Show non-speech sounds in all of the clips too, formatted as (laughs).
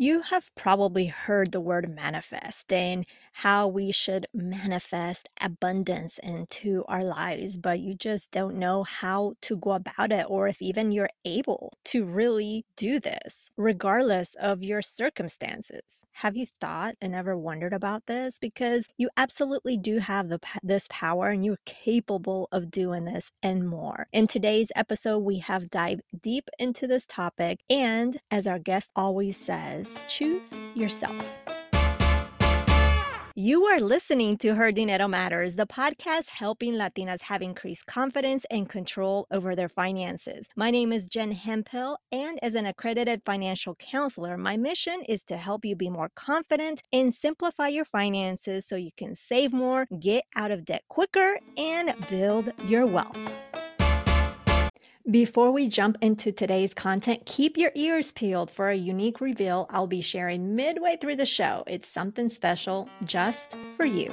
You have probably heard the word manifest and how we should manifest abundance into our lives, but you just don't know how to go about it or if even you're able to really do this, regardless of your circumstances. Have you thought and ever wondered about this? Because you absolutely do have the, this power and you're capable of doing this and more. In today's episode, we have dived deep into this topic, and as our guest always says, choose yourself. You are listening to Her Dinero Matters, the podcast helping Latinas have increased confidence and control over their finances. My name is Jen Hemphill, and as an accredited financial counselor, my mission is to help you be more confident and simplify your finances so you can save more, get out of debt quicker, and build your wealth. Before we jump into today's content, keep your ears peeled for a unique reveal I'll be sharing midway through the show. It's something special just for you.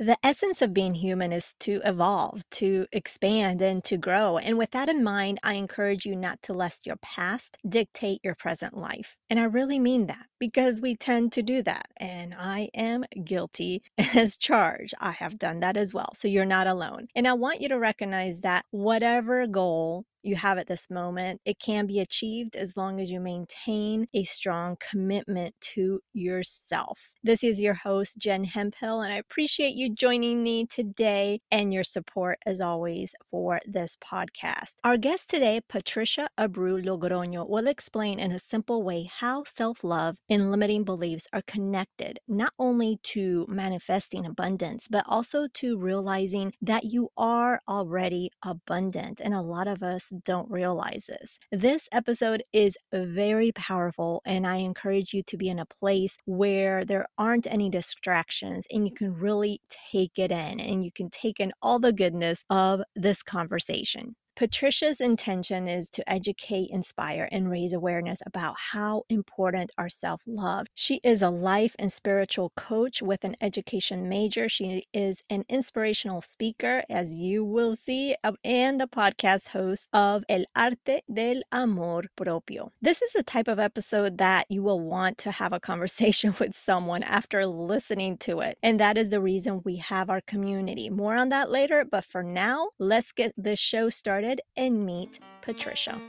The essence of being human is to evolve, to expand, and to grow. And with that in mind, I encourage you not to let your past dictate your present life. And I really mean that because we tend to do that. And I am guilty (laughs) as charged. I have done that as well. So you're not alone. And I want you to recognize that whatever goal you have at this moment. It can be achieved as long as you maintain a strong commitment to yourself. This is your host, Jen Hemphill, and I appreciate you joining me today and your support as always for this podcast. Our guest today, Patricia Abreu Logroño, will explain in a simple way how self love and limiting beliefs are connected not only to manifesting abundance, but also to realizing that you are already abundant. And a lot of us don't realize this. This episode is very powerful, and I encourage you to be in a place where there aren't any distractions and you can really take it in and you can take in all the goodness of this conversation. Patricia's intention is to educate, inspire, and raise awareness about how important our self love. She is a life and spiritual coach with an education major. She is an inspirational speaker, as you will see, uh, and the podcast host of El Arte del Amor Propio. This is the type of episode that you will want to have a conversation (laughs) with someone after listening to it. And that is the reason we have our community. More on that later, but for now, let's get this show started started and meet Patricia.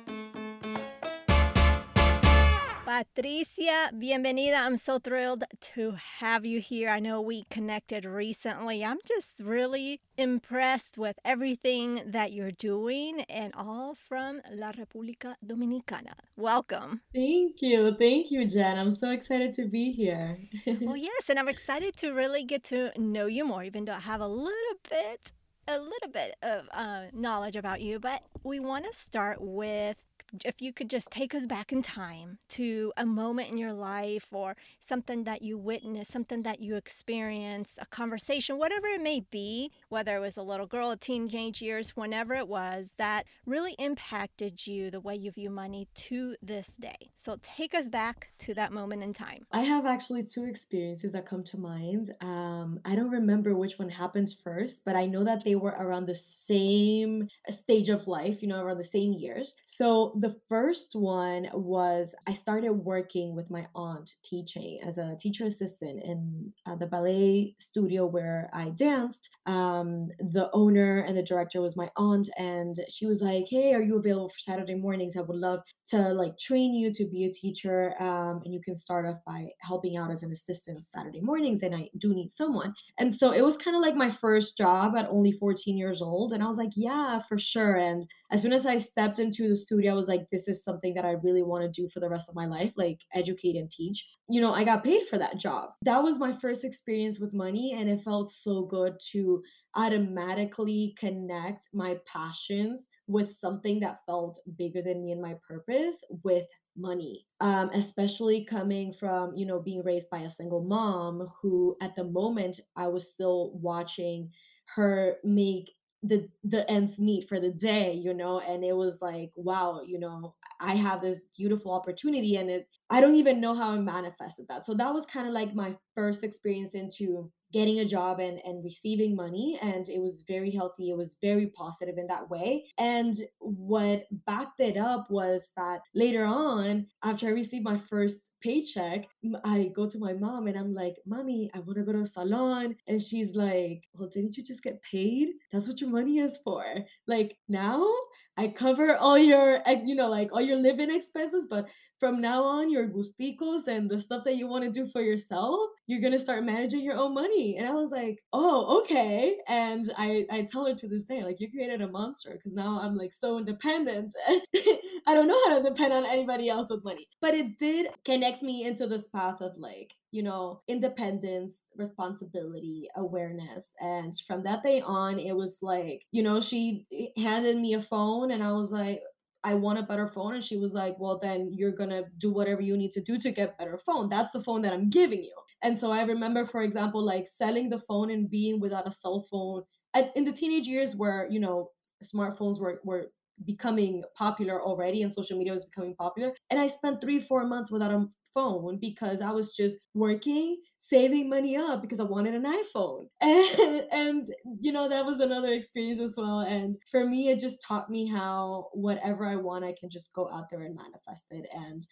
Patricia, bienvenida. I'm so thrilled to have you here. I know we connected recently. I'm just really impressed with everything that you're doing and all from La República Dominicana. Welcome. Thank you. Thank you, Jen. I'm so excited to be here. (laughs) well, yes, and I'm excited to really get to know you more, even though I have a little bit a little bit of uh, knowledge about you, but we want to start with if you could just take us back in time to a moment in your life or something that you witnessed, something that you experienced, a conversation, whatever it may be, whether it was a little girl, a teenage years, whenever it was, that really impacted you the way you view money to this day. So take us back to that moment in time. I have actually two experiences that come to mind. Um, I don't remember which one happened first, but I know that they were around the same stage of life, you know, around the same years. So the first one was I started working with my aunt teaching as a teacher assistant in uh, the ballet studio where I danced. Um, the owner and the director was my aunt, and she was like, "Hey, are you available for Saturday mornings? I would love to like train you to be a teacher, um, and you can start off by helping out as an assistant Saturday mornings. And I do need someone." And so it was kind of like my first job at only 14 years old, and I was like, "Yeah, for sure." And as soon as I stepped into the studio, I was like, this is something that I really want to do for the rest of my life, like educate and teach. You know, I got paid for that job. That was my first experience with money, and it felt so good to automatically connect my passions with something that felt bigger than me and my purpose with money um, especially coming from you know being raised by a single mom who at the moment i was still watching her make the the ends meet for the day you know and it was like wow you know I have this beautiful opportunity and it I don't even know how I manifested that. So that was kind of like my first experience into getting a job and, and receiving money. And it was very healthy. It was very positive in that way. And what backed it up was that later on, after I received my first paycheck, I go to my mom and I'm like, Mommy, I want to go to a salon. And she's like, Well, didn't you just get paid? That's what your money is for. Like now I cover all your, you know, like all your living expenses, but from now on, your gusticos and the stuff that you want to do for yourself, you're gonna start managing your own money. And I was like, oh, okay. And I I tell her to this day, like, you created a monster because now I'm like so independent. (laughs) I don't know how to depend on anybody else with money. But it did connect me into this path of like, you know, independence, responsibility, awareness. And from that day on, it was like, you know, she handed me a phone and I was like, I want a better phone. And she was like, Well, then you're going to do whatever you need to do to get better phone. That's the phone that I'm giving you. And so I remember, for example, like selling the phone and being without a cell phone in the teenage years where, you know, smartphones were, were becoming popular already and social media was becoming popular. And I spent three, four months without a phone because I was just working, saving money up because I wanted an iPhone. And, (laughs) and, you know, that was another experience as well. And for me, it just taught me how whatever I want, I can just go out there and manifest it. And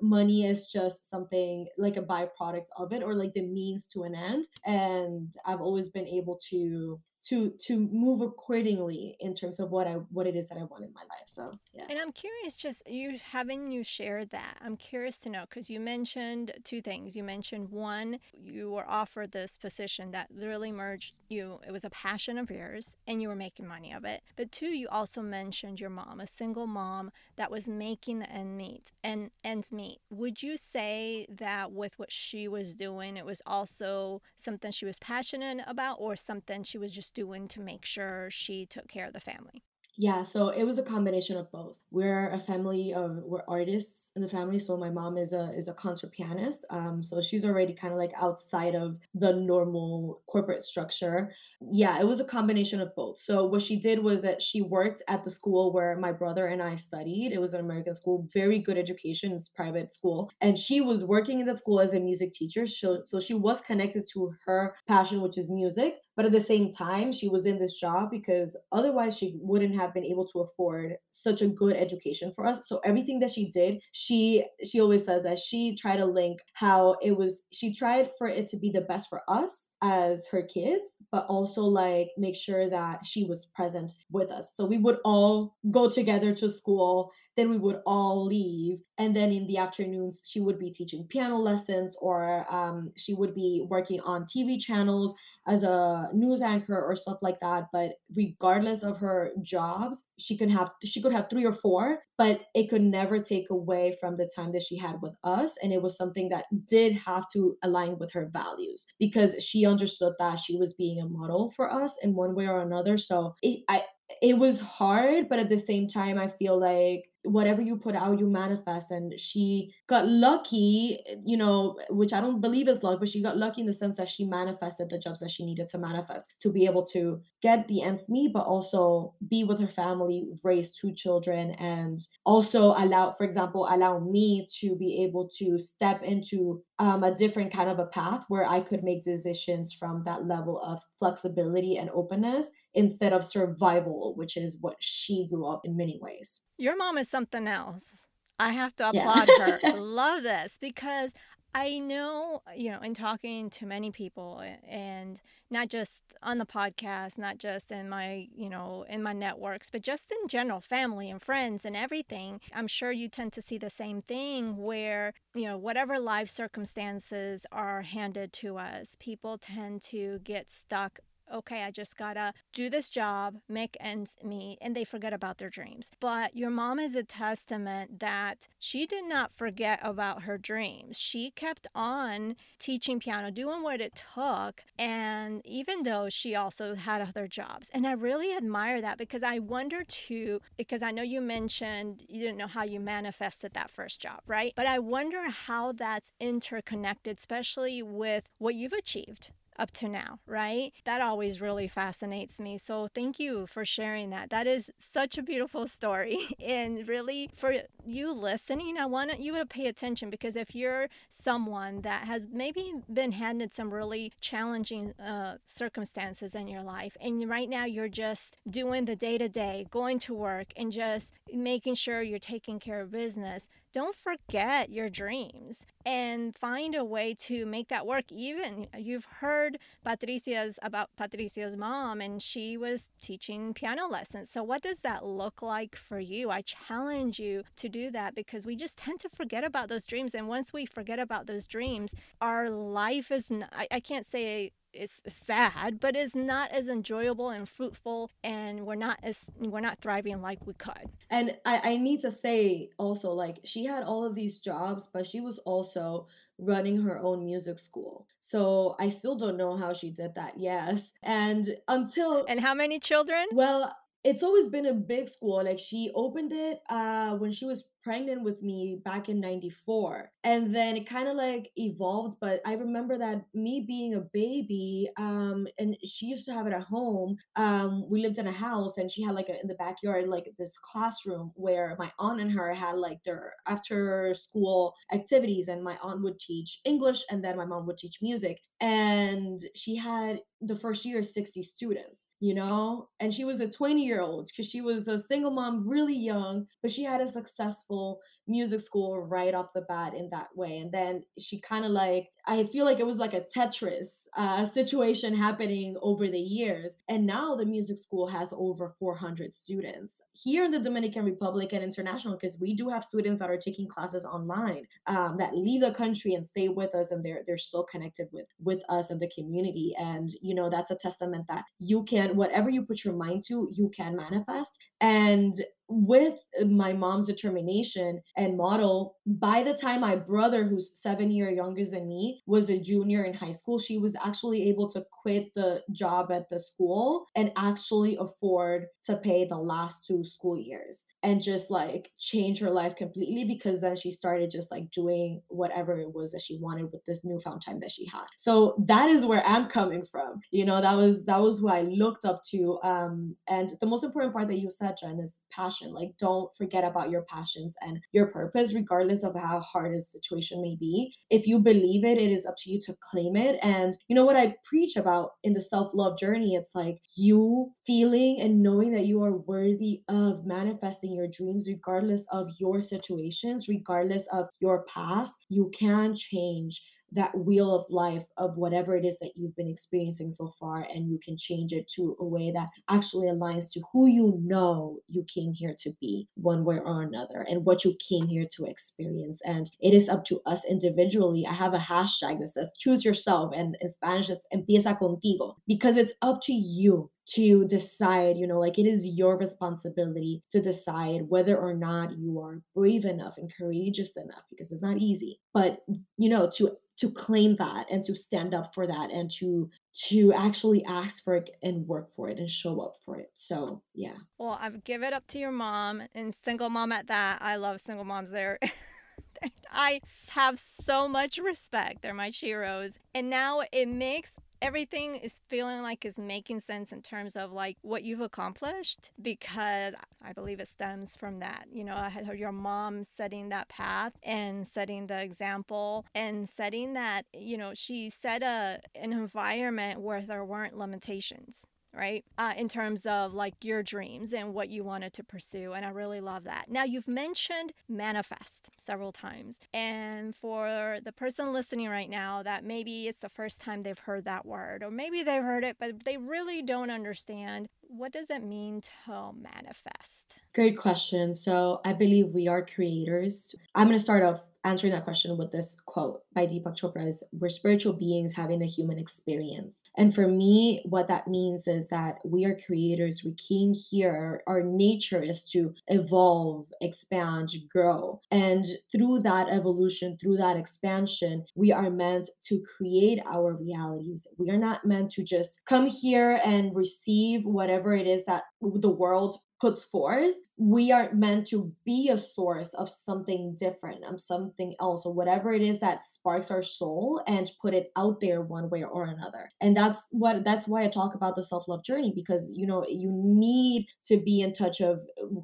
money is just something like a byproduct of it or like the means to an end. And I've always been able to to to move accordingly in terms of what I what it is that I want in my life. So yeah. And I'm curious, just you having you shared that, I'm curious to know because you mentioned two things. You mentioned one, you were offered this position that really merged you. It was a passion of yours, and you were making money of it. But two, you also mentioned your mom, a single mom that was making the end meet and ends meet. Would you say that with what she was doing, it was also something she was passionate about, or something she was just doing to make sure she took care of the family? Yeah, so it was a combination of both. We're a family of we're artists in the family. So my mom is a is a concert pianist. Um, so she's already kind of like outside of the normal corporate structure. Yeah, it was a combination of both. So what she did was that she worked at the school where my brother and I studied. It was an American school, very good education, it's private school, and she was working in the school as a music teacher. So so she was connected to her passion, which is music but at the same time, she was in this job because otherwise she wouldn't have been able to afford such a good education for us. So everything that she did, she she always says that she tried to link how it was she tried for it to be the best for us as her kids, but also like make sure that she was present with us. So we would all go together to school then we would all leave and then in the afternoons she would be teaching piano lessons or um, she would be working on tv channels as a news anchor or stuff like that but regardless of her jobs she could have she could have three or four but it could never take away from the time that she had with us and it was something that did have to align with her values because she understood that she was being a model for us in one way or another so it, i it was hard but at the same time i feel like whatever you put out you manifest. And she got lucky you know which i don't believe is luck but she got lucky in the sense that she manifested the jobs that she needed to manifest to be able to get the nth meet but also be with her family raise two children and also allow for example allow me to be able to step into um, a different kind of a path where i could make decisions from that level of flexibility and openness instead of survival which is what she grew up in many ways. Your mom is something else. I have to applaud yeah. her. (laughs) Love this because I know, you know, in talking to many people and not just on the podcast, not just in my, you know, in my networks, but just in general, family and friends and everything, I'm sure you tend to see the same thing where, you know, whatever life circumstances are handed to us, people tend to get stuck okay, I just gotta do this job, make ends meet, and they forget about their dreams. But your mom is a testament that she did not forget about her dreams. She kept on teaching piano, doing what it took. And even though she also had other jobs, and I really admire that because I wonder too, because I know you mentioned you didn't know how you manifested that first job, right? But I wonder how that's interconnected, especially with what you've achieved up to now, right? That always really fascinates me. So thank you for sharing that. That is such a beautiful story. (laughs) And really, for you listening, I want you to pay attention because if you're someone that has maybe been handed some really challenging uh, circumstances in your life, and right now you're just doing the day to day, going to work, and just making sure you're taking care of business, don't forget your dreams and find a way to make that work. Even you've heard Patricia's about Patricia's mom, and she was teaching piano lessons. So, what does that look like for you? I challenge you to do that because we just tend to forget about those dreams. And once we forget about those dreams, our life is, not, I, I can't say it's sad, but it's not as enjoyable and fruitful, and we're not as we're not thriving like we could. And I, I need to say also, like she had all of these jobs, but she was also running her own music school. So I still don't know how she did that. Yes. And until And how many children? Well, it's always been a big school. Like she opened it uh when she was pregnant with me back in 94 and then it kind of like evolved but i remember that me being a baby um and she used to have it at home um we lived in a house and she had like a, in the backyard like this classroom where my aunt and her had like their after school activities and my aunt would teach english and then my mom would teach music and she had the first year 60 students you know? And she was a 20 year old because she was a single mom really young but she had a successful music school right off the bat in that way. And then she kind of like, I feel like it was like a Tetris uh, situation happening over the years. And now the music school has over 400 students. Here in the Dominican Republic and international, because we do have students that are taking classes online um, that leave the country and stay with us and they're they're so connected with with us and the community. And you know, that's a testament that you can, whatever you put your mind to, you can manifest. And with my mom's determination and model, by the time my brother, who's seven year younger than me, was a junior in high school, she was actually able to quit the job at the school and actually afford to pay the last two school years and just like change her life completely because then she started just like doing whatever it was that she wanted with this newfound time that she had. So that is where I'm coming from. You know, that was that was who I looked up to. Um, and the most important part that you said, Jen, is passion. Like, don't forget about your passions and your purpose, regardless of how hard a situation may be. If you believe it, it is up to you to claim it. And you know what I preach about in the self love journey? It's like you feeling and knowing that you are worthy of manifesting your dreams, regardless of your situations, regardless of your past. You can change that wheel of life of whatever it is that you've been experiencing so far and you can change it to a way that actually aligns to who you know you came here to be one way or another and what you came here to experience and it is up to us individually i have a hashtag that says choose yourself and in spanish it's empieza contigo because it's up to you to decide, you know, like it is your responsibility to decide whether or not you are brave enough and courageous enough because it's not easy. But, you know, to to claim that and to stand up for that and to to actually ask for it and work for it and show up for it. So yeah. Well i give it up to your mom and single mom at that. I love single moms there (laughs) (laughs) I have so much respect. They're my heroes. And now it makes everything is feeling like is making sense in terms of like what you've accomplished because I believe it stems from that. You know, your mom setting that path and setting the example and setting that, you know, she set a an environment where there weren't limitations right? Uh, in terms of like your dreams and what you wanted to pursue. And I really love that. Now, you've mentioned manifest several times. And for the person listening right now, that maybe it's the first time they've heard that word, or maybe they've heard it, but they really don't understand what does it mean to manifest? Great question. So I believe we are creators. I'm going to start off answering that question with this quote by Deepak Chopra is we're spiritual beings having a human experience. And for me, what that means is that we are creators. We came here, our nature is to evolve, expand, grow. And through that evolution, through that expansion, we are meant to create our realities. We are not meant to just come here and receive whatever it is that the world puts forth we are meant to be a source of something different of something else or whatever it is that sparks our soul and put it out there one way or another. And that's what that's why i talk about the self-love journey because you know you need to be in touch of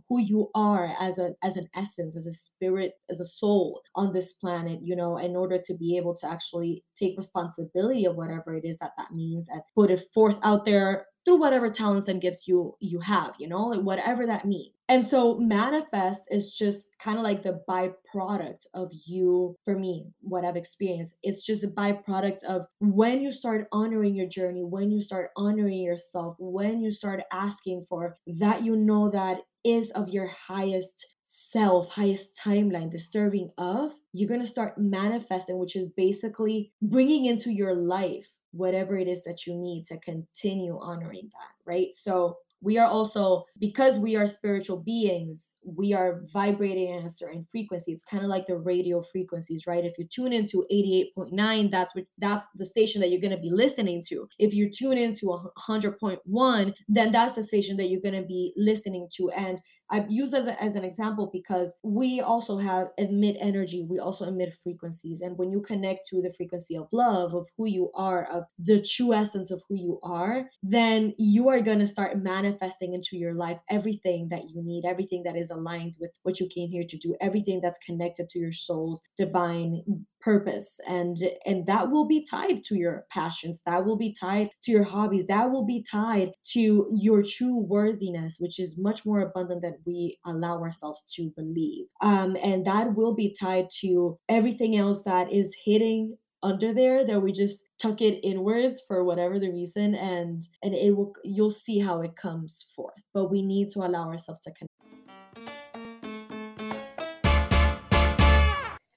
who you are as a as an essence as a spirit as a soul on this planet you know in order to be able to actually take responsibility of whatever it is that that means and put it forth out there through whatever talents and gifts you you have you know like whatever that means. And so manifest is just kind of like the byproduct of you for me what i've experienced. It's just a byproduct of when you start honoring your journey when you start honoring yourself when you start asking for that you know that is of your highest self, highest timeline, deserving of, you're going to start manifesting, which is basically bringing into your life whatever it is that you need to continue honoring that, right? So we are also because we are spiritual beings we are vibrating in a certain frequency. It's kind of like the radio frequencies right? If you tune into 88.9 that's what that's the station that you're to be listening to. If you tune into 100.1 then that's the station that you're to be listening to. And I use as, a, as an example because we also have emit energy. We also emit frequencies. And when you connect to the frequency of love, of who you are, of the true essence of who you are, then you are going to start manifesting into your life everything that you need, everything that is aligned with what you came here to do, everything that's connected to your soul's divine purpose and and that will be tied to your passions that will be tied to your hobbies that will be tied to your true worthiness which is much more abundant than we allow ourselves to believe. Um and that will be tied to everything else that is hitting under there that we just tuck it inwards for whatever the reason and and it will you'll see how it comes forth. But we need to allow ourselves to connect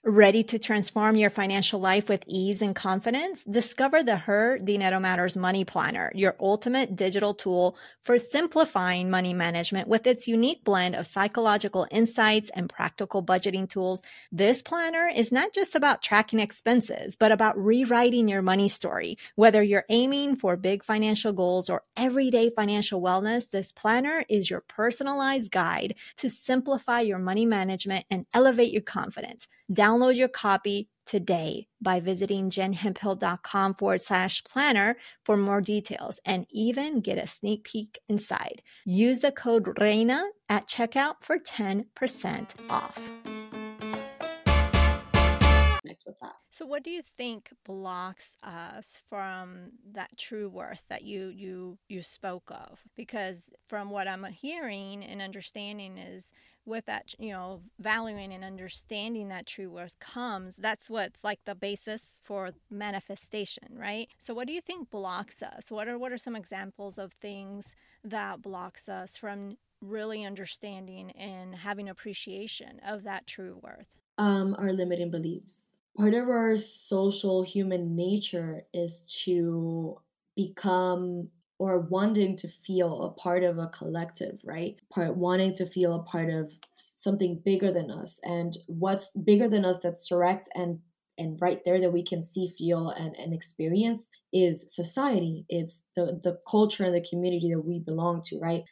Ready to transform your financial life with ease and confidence? Discover the Her Dinero Matters Money Planner, your ultimate digital tool for simplifying money management with its unique blend of psychological insights and practical budgeting tools. This planner is not just about tracking expenses, but about rewriting your money story. Whether you're aiming for big financial goals or everyday financial wellness, this planner is your personalized guide to simplify your money management and elevate your confidence. Download your copy today by visiting jenhemphill.com forward slash planner for more details and even get a sneak peek inside. Use the code REINA at checkout for 10% off with that. So what do you think blocks us from that true worth that you you you spoke of? Because from what I'm hearing and understanding is with that, you know, valuing and understanding that true worth comes, that's what's like the basis for manifestation, right? So what do you think blocks us? What are what are some examples of things that blocks us from really understanding and having appreciation of that true worth? Um, our limiting beliefs part of our social human nature is to become or wanting to feel a part of a collective, right? Part wanting to feel a part of something bigger than us. And what's bigger than us that's direct and and right there that we can see, feel, and, and experience is society. It's the the culture and the community that we belong to, right?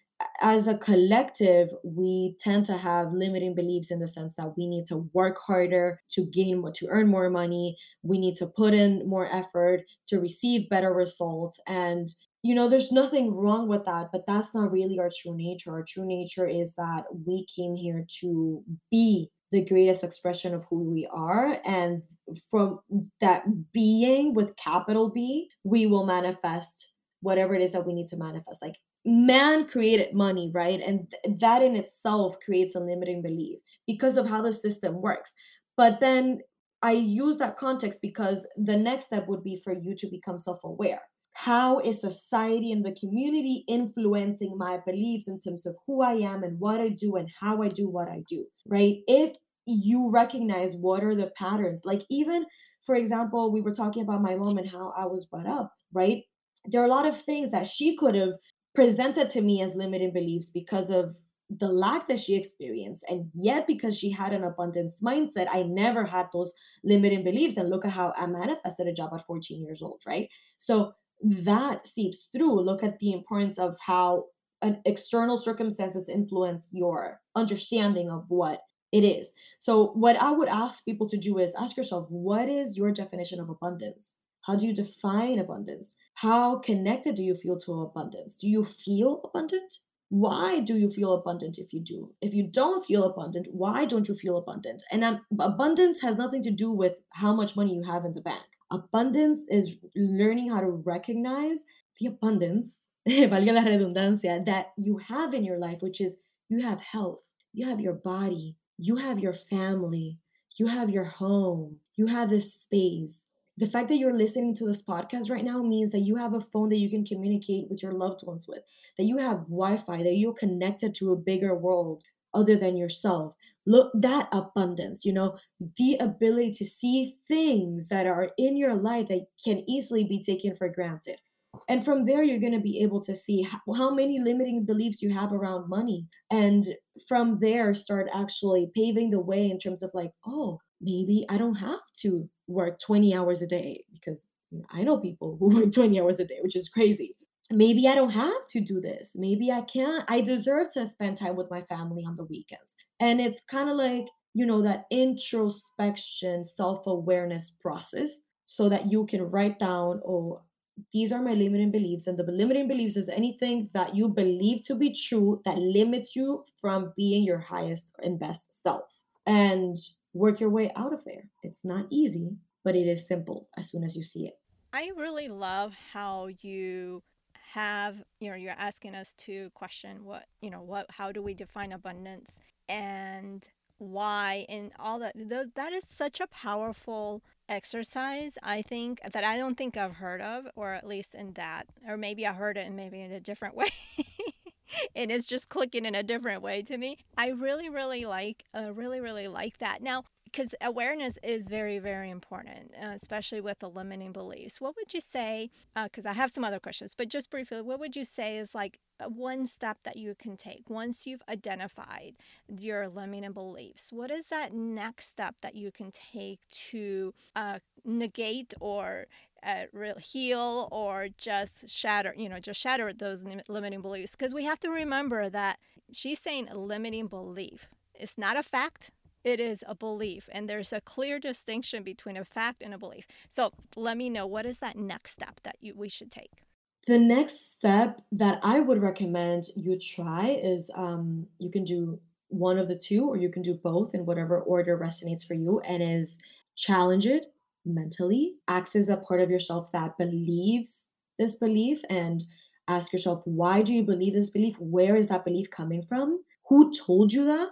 As a collective, we tend to have limiting beliefs in the sense that we need to work harder to gain what to earn more money. We need to put in more effort to receive better results. And, you know, there's nothing wrong with that, but that's not really our true nature. Our true nature is that we came here to be the greatest expression of who we are. And from that being with capital B, we will manifest whatever it is that we need to manifest. Like man created money, right? And th- that in itself creates a limiting belief because of how the system works. But then I use that context because the next step would be for you to become self aware. How is society and the community influencing my beliefs in terms of who I am and what I do and how I do what I do, right? If you recognize what are the patterns, like even, for example, we were talking about my mom and how I was brought up, right? There are a lot of things that she could have presented to me as limiting beliefs because of the lack that she experienced and yet because she had an abundance mindset i never had those limiting beliefs and look at how i manifested a job at 14 years old right so that seeps through look at the importance of how an external circumstances influence your understanding of what it is. So, what I would ask people to do is ask yourself, what is your definition of abundance? How do you define abundance? How connected do you feel to abundance? Do you feel abundant? Why do you feel abundant if you do? If you don't feel abundant, why don't you feel abundant? And um, abundance has nothing to do with how much money you have in the bank. Abundance is learning how to recognize the abundance, (laughs) valga la redundancia, that you have in your life, which is you have health, you have your body, you have your family, you have your home, you have this space. The fact that you're listening to this podcast right now means that you have a phone that you can communicate with your loved ones with, that you have Wi Fi, that you're connected to a bigger world other than yourself. Look, that abundance, you know, the ability to see things that are in your life that can easily be taken for granted and from there you're going to be able to see how, many limiting beliefs you have around money. And from there start actually paving the way in terms of like oh maybe i don't have to work 20 hours a day because i know people who (laughs) work 20 hours a day which is crazy. Maybe i don't have to do this. Maybe i can't i deserve to spend time with my family on the weekends. And it's kind of like you know that introspection self-awareness process so that you can write down oh these are my limiting beliefs and the limiting beliefs is anything that you believe to be true that limits you from being your highest and best self and work your way out of there. It's not easy but it is simple as soon as you see it. I really love how you have you know you're asking us to question what you know what how do we define abundance? And why and all that that is such a powerful exercise i think that i don't think i've heard of or at least in that or maybe i heard it and maybe in a different (laughs) way. And it's just clicking in a different way to me. I really really like uh, really really like that. Now because awareness is very very important uh, especially with the limiting beliefs. What would you say because uh, i have some other questions but just briefly what would you say is like one step that you can take once you've identified your limiting beliefs? What is that next step that you can take to uh, negate or uh, heal or just shatter you know just shatter those limiting beliefs? Because we have to remember that she's saying limiting belief. It's not a fact it is a belief and there's a clear distinction between a fact and a belief. So let me know what is that next step that you, we should take? The next step that i would recommend you try is um, you can do one of the two or you can do both in whatever order resonates for you and is challenge it mentally access that part of yourself that believes this belief and ask yourself why do you believe this belief? Where is that belief coming from? Who told you that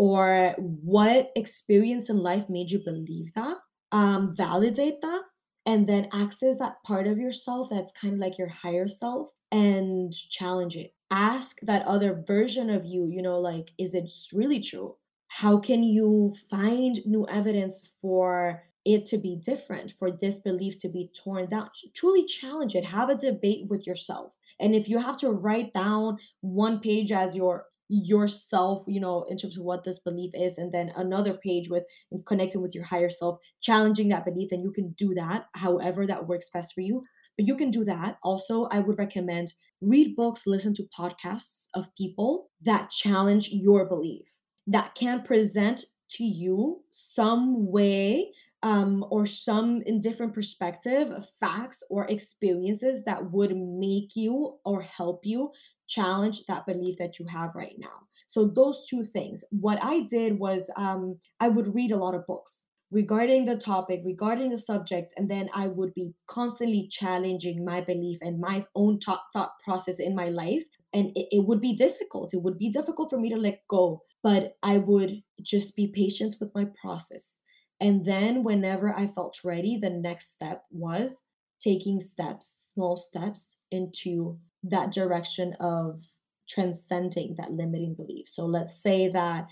or what experience in life made you believe that um, validate that and then access that part of yourself that's kind of like your higher self and challenge it. Ask that other version of you you know like is it really true? How can you find new evidence for it to be different for this belief to be torn down? Truly challenge it. Have a debate with yourself. And if you have to write down one page as your yourself you know in terms of what this belief is and then another page with connecting with your higher self challenging that belief and you can do that however that works best for you. But you can do that. Also i would recommend read books listen to podcasts of people that challenge your belief that can present to you some way um, or some in different perspective facts or experiences that would make you or help you challenge that belief that you have right now. So, those two things. What I did was um, I would read a lot of books regarding the topic, regarding the subject, and then I would be constantly challenging my belief and my own thought, thought process in my life. And it, it would be difficult. It would be difficult for me to let go, but I would just be patient with my process. And then, whenever I felt ready, the next step was taking steps, small steps into that direction of transcending that limiting belief. So let's say that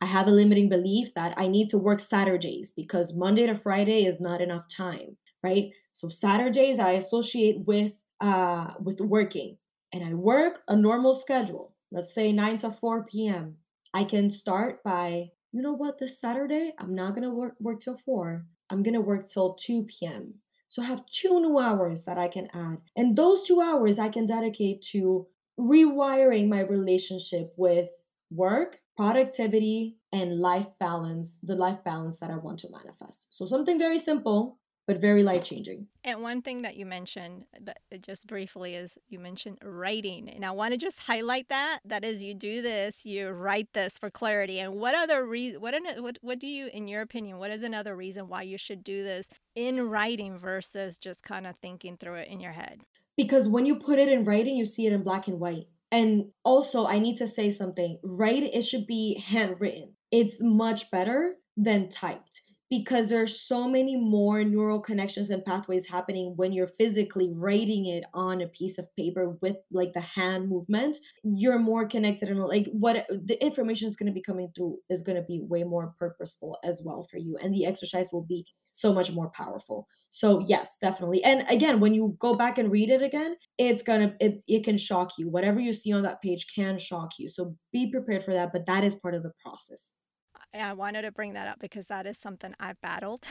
I have a limiting belief that I need to work Saturdays because Monday to Friday is not enough time, right? So Saturdays I associate with uh with working and I work a normal schedule. Let's say 9 to 4 p.m. I can start by, you know what, this Saturday I'm not going to work work till 4. I'm going to work till 2 p.m. So I have two new hours that I can add. And those two hours I can dedicate to rewiring my relationship with work, productivity, and life balance, the life balance that I want to manifest. So something very simple, but very life changing. And one thing that you mentioned, but uh, just briefly, is you mentioned writing, and I want to just highlight that. That is, you do this, you write this for clarity. And what other reason? What, what what do you, in your opinion, what is another reason why you should do this in writing versus just kind of thinking through it in your head? Because when you put it in writing, you see it in black and white. And also, I need to say something. Write it should be handwritten. It's much better than typed because there's so many more neural connections and pathways happening when you're physically writing it on a piece of paper with like the hand movement you're more connected and like what the information is going to be coming through is going to be way more purposeful as well for you and the exercise will be so much more powerful. So yes definitely. And again when you go back and read it again it's gonna it, it can shock you. Whatever you see on that page can shock you. So be prepared for that but that is part of the process I wanted to bring that up because that is something I've battled.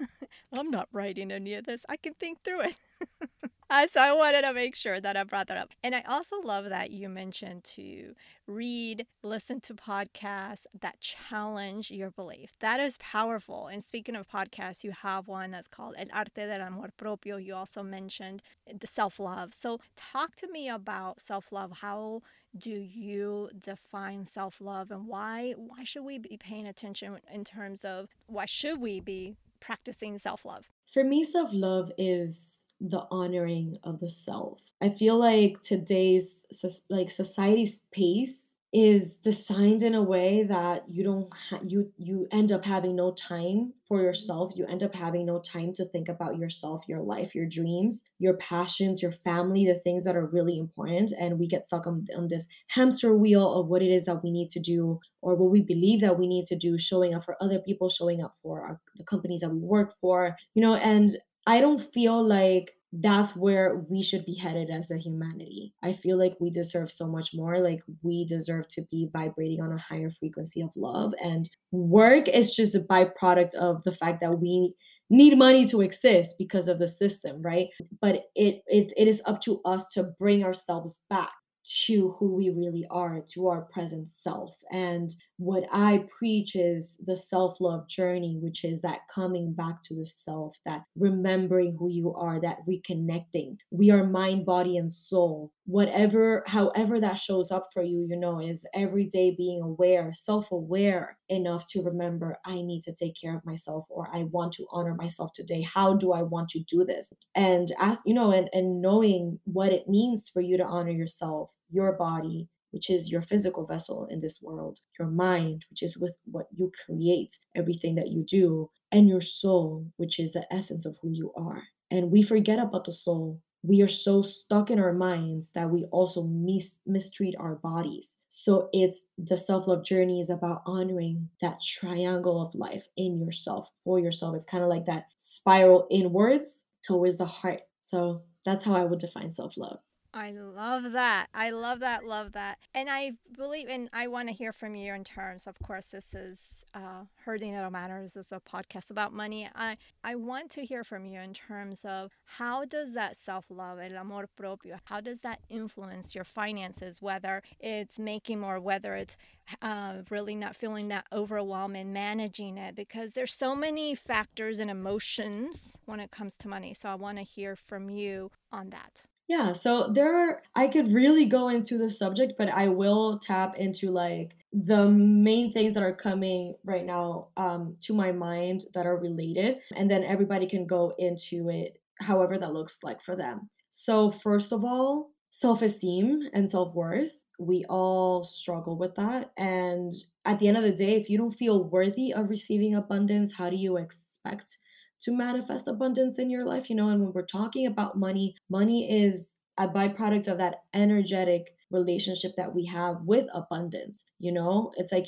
(laughs) I'm not writing any of this. I can think through it. (laughs) uh, so I wanted to make sure that I brought that up. And I also love that you mentioned to read, listen to podcasts that challenge your belief. That is powerful. And speaking of podcasts, you have one that's called El Arte del Amor Propio. You also mentioned the self love. So talk to me about self love. How do you define self-love and why why should we be paying attention in terms of why should we be practicing self-love for me self-love is the honoring of the self. I feel like today's like society's pace is designed in a way that you don't ha- you you end up having no time for yourself. You end up having no time to think about yourself your life your dreams your passions your family the things that are really important and we get stuck on, on this hamster wheel of what it is that we need to do or what we believe that we need to do showing up for other people showing up for our, the companies that we work for you know and i don't feel like that's where we should be headed as a humanity. I feel like we deserve so much more. Like we deserve to be vibrating on a higher frequency of love. And work is just a byproduct of the fact that we need money to exist because of the system, right? But it it, it is up to us to bring ourselves back to who we really are, to our present self. And what I preach is the self love journey, which is that coming back to the self, that remembering who you are, that reconnecting. We are mind, body, and soul. Whatever, however that shows up for you, you know, is every day being aware, self aware enough to remember, I need to take care of myself or I want to honor myself today. How do I want to do this? And ask, you know, and, and knowing what it means for you to honor yourself, your body, which is your physical vessel in this world, your mind, which is with what you create, everything that you do, and your soul, which is the essence of who you are. And we forget about the soul. We are so stuck in our minds that we also mis- mistreat our bodies. So it's the self love journey is about honoring that triangle of life in yourself, for yourself. It's kind of like that spiral inwards towards the heart. So that's how I would define self love. I love that. I love that. Love that. And I believe, and I want to hear from you in terms. Of course, this is uh, Her Dinero Matters. This is a podcast about money. I I want to hear from you in terms of how does that self love, el amor propio, how does that influence your finances? Whether it's making more, whether it's uh, really not feeling that overwhelm and managing it, because there's so many factors and emotions when it comes to money. So I want to hear from you on that. Yeah, so there are, I could really go into the subject, but I will tap into like the main things that are coming right now um, to my mind that are related, and then everybody can go into it however that looks like for them. So, first of all, self esteem and self worth. We all struggle with that. And at the end of the day, if you don't feel worthy of receiving abundance, how do you expect to manifest abundance in your life, you know, and when we're talking about money, money is a byproduct of that energetic relationship that we have with abundance, you know? It's like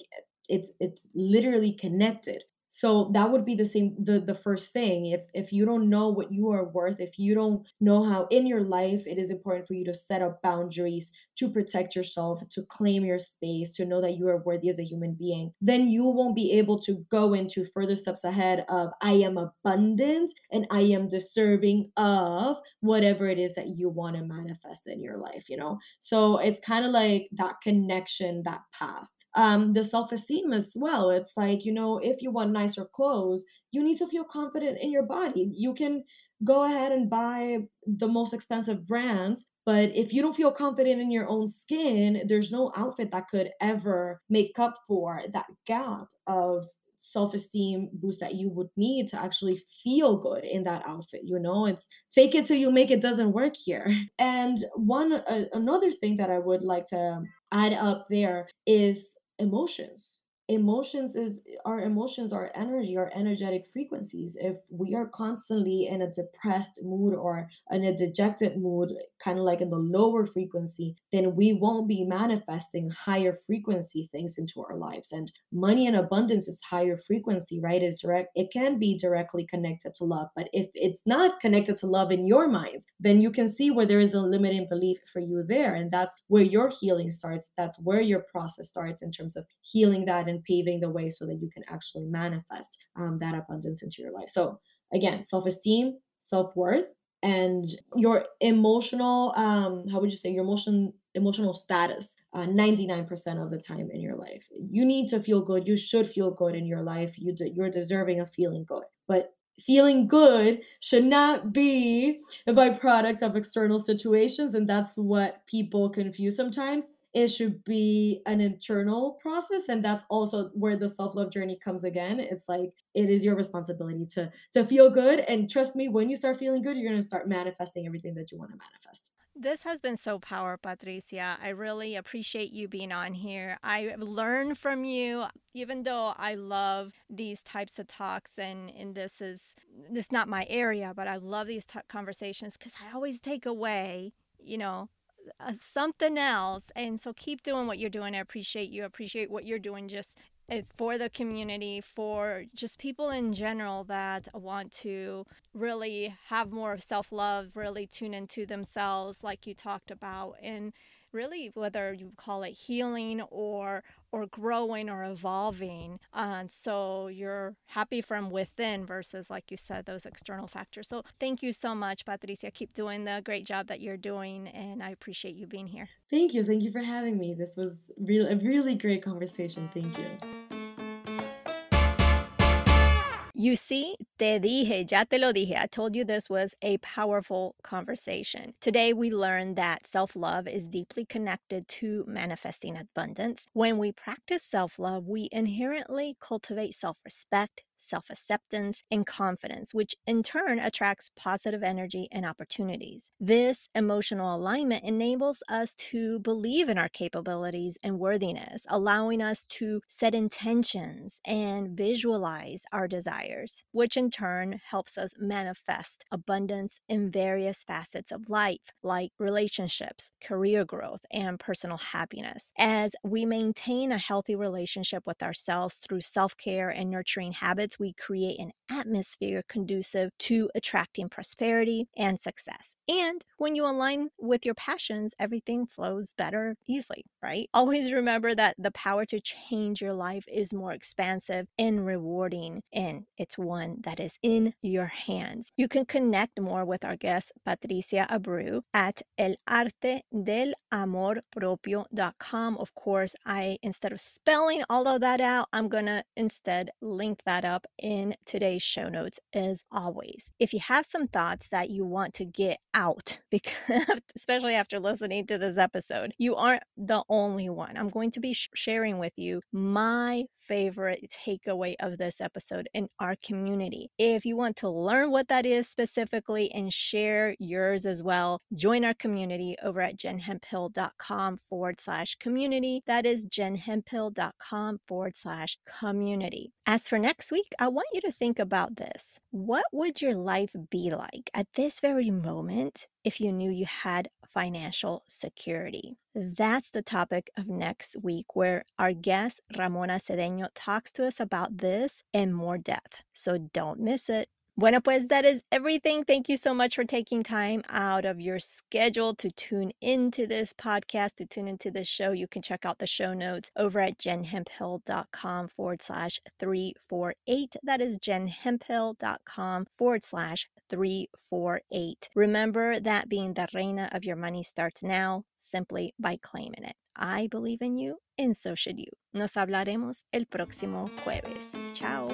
it's it's literally connected. So that would be the same the the first thing. If if you don't know what you are worth, if you don't know how in your life it is important for you to set up boundaries, to protect yourself, to claim your space, to know that you are worthy as a human being, then you won't be able to go into further steps ahead of I am abundant and I am deserving of whatever it is that you want to manifest in your life, you know? So it's kind of like that connection, that path um, the self esteem as well. It's like, you know, if you want nicer clothes, you need to feel confident in your body. You can go ahead and buy the most expensive brands, but if you don't feel confident in your own skin, there's no outfit that could ever make up for that gap of self-esteem boost that you would need to actually feel good in that outfit you know it's fake it till you make it doesn't work here (laughs) and one uh, another thing that i would like to add up there is emotions emotions is our emotions our energy our energetic frequencies. If we are constantly in a depressed mood or in a dejected mood kind of like in the lower frequency then we won't be manifesting higher frequency things into our lives. And money and abundance is higher frequency right? Is direct it can be directly connected to love. But if it's not connected to love in your mind then you can see where there is a limiting belief for you there. And that's where your healing starts. That's where your process starts in terms of healing that and paving the way so that you can actually manifest um, that abundance into your life. So, again, self esteem, self worth, and your emotional um how would you say your emotion emotional status uh, 99% of the time in your life. You need to feel good. You should feel good in your life. You de- you're deserving of feeling good. But feeling good should not be a byproduct of external situations and that's what people confuse sometimes it should be an internal process and that's also where the self-love journey comes again it's like it is your responsibility to to feel good and trust me when you start feeling good you're going to start manifesting everything that you want to manifest This has been so powerful, Patricia. I really appreciate you being on here. I learned from you, even though I love these types of talks, and and this is this is not my area, but I love these t- conversations because I always take away, you know, uh, something else. And so keep doing what you're doing. I appreciate you. I appreciate what you're doing just uh, for the community, for just people in general that want to really have more self love, really tune into themselves, like you talked about. And really whether you call it healing or or growing or evolving and so you're happy from within versus like you said those external factors. So thank you so much patricia. Keep doing the great job that you're doing and i appreciate you being here. Thank you. Thank you for having me. This was a really great conversation. Thank you You see, te dije, ya te lo dije. I told you this was a powerful conversation. Today, we learned that self love is deeply connected to manifesting abundance. When we practice self love, we inherently cultivate self respect, self acceptance, and confidence, which in turn attracts positive energy and opportunities. This emotional alignment enables us to believe in our capabilities and worthiness, allowing us to set intentions and visualize our desires, which in turn helps us manifest abundance in various facets of life, like relationships, career growth, and personal happiness. As we maintain a healthy relationship with ourselves through self care and nurturing habits, we create an atmosphere conducive to attracting prosperity and success. And when you align with your passions, everything flows better easily, right? Always remember that the power to change your life is more expansive and rewarding, and it's one that is in your hands. You can connect more with our guest, Patricia Abreu, at elartedelamorpropio.com. Of course, I, instead of spelling all of that out, I'm going to instead link that up in today's show notes as always. If you have some thoughts that you want to get out, (laughs) because especially after listening to this episode, you aren't the only one. I'm going to be sh- sharing with you my favorite takeaway of this episode in our community. If you want to learn what that is specifically and share yours as well, join our community over at jenhemphill.com forward slash community. That is jenhemphill.com forward slash community. As for next week, I want you to think about this. What would your life be like at this very moment if you knew you had financial security? That's the topic of next week, where our guest Ramona Cedeño talks to us about this in more depth. So don't miss it. Bueno, pues that is everything. Thank you so much for taking time out of your schedule to tune into this podcast, to tune into this show. You can check out the show notes over at jenhemphill.com forward slash 348. That is jenhemphill.com forward slash 348. Remember that being the reina of your money starts now simply by claiming it. I believe in you, and so should you. Nos hablaremos el próximo jueves. Ciao.